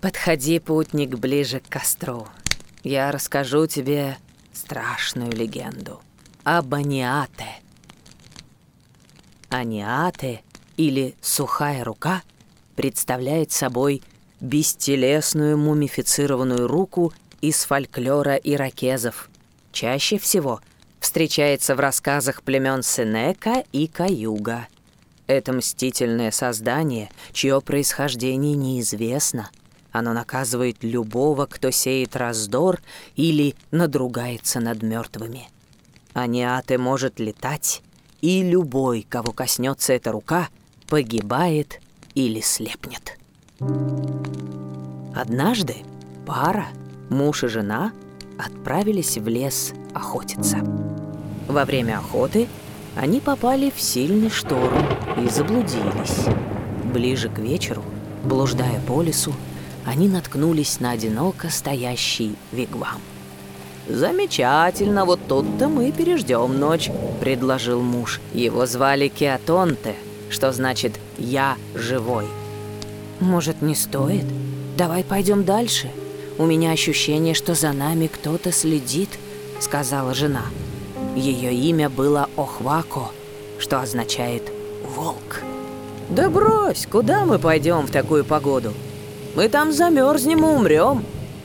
Подходи, путник, ближе к костру. Я расскажу тебе страшную легенду об Аниате. Аниате, или «сухая рука», представляет собой бестелесную мумифицированную руку из фольклора иракезов. Чаще всего встречается в рассказах племен Сенека и Каюга. Это мстительное создание, чье происхождение неизвестно — оно наказывает любого, кто сеет раздор или надругается над мертвыми. Аниате может летать, и любой, кого коснется эта рука, погибает или слепнет. Однажды пара, муж и жена, отправились в лес охотиться. Во время охоты они попали в сильный шторм и заблудились. Ближе к вечеру, блуждая по лесу, они наткнулись на одиноко стоящий вигвам. «Замечательно, вот тут-то мы переждем ночь», — предложил муж. Его звали Кеатонте, что значит «я живой». «Может, не стоит? Давай пойдем дальше. У меня ощущение, что за нами кто-то следит», — сказала жена. Ее имя было Охвако, что означает «волк». «Да брось, куда мы пойдем в такую погоду?» Мы там замерзнем и умрем.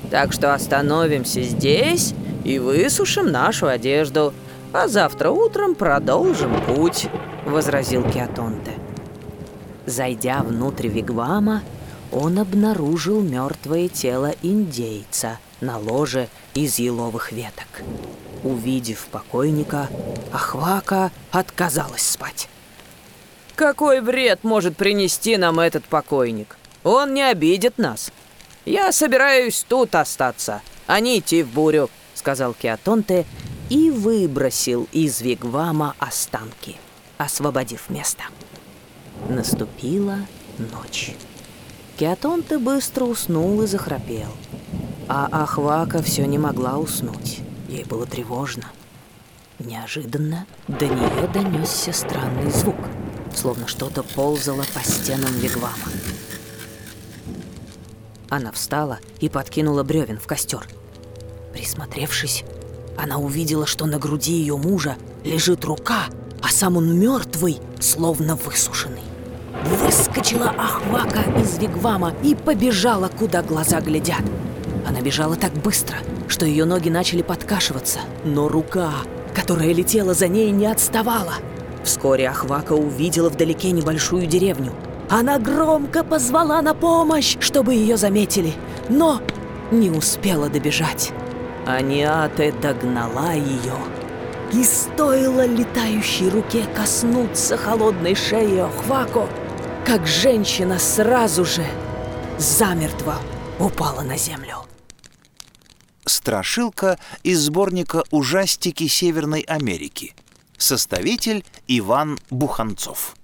Так что остановимся здесь и высушим нашу одежду, а завтра утром продолжим путь», — возразил Кеатонте. Зайдя внутрь вигвама, он обнаружил мертвое тело индейца на ложе из еловых веток. Увидев покойника, Ахвака отказалась спать. «Какой вред может принести нам этот покойник? Он не обидит нас. Я собираюсь тут остаться, а не идти в бурю», — сказал Кеатонте и выбросил из вигвама останки, освободив место. Наступила ночь. Кеатонте быстро уснул и захрапел. А Ахвака все не могла уснуть. Ей было тревожно. Неожиданно до нее донесся странный звук, словно что-то ползало по стенам вигвама. Она встала и подкинула бревен в костер. Присмотревшись, она увидела, что на груди ее мужа лежит рука, а сам он мертвый, словно высушенный. Выскочила Ахвака из вигвама и побежала, куда глаза глядят. Она бежала так быстро, что ее ноги начали подкашиваться, но рука, которая летела за ней, не отставала. Вскоре Ахвака увидела вдалеке небольшую деревню – она громко позвала на помощь, чтобы ее заметили, но не успела добежать. Аниате догнала ее. И стоило летающей руке коснуться холодной шеи Охвако, как женщина сразу же замертво упала на землю. Страшилка из сборника «Ужастики Северной Америки». Составитель Иван Буханцов.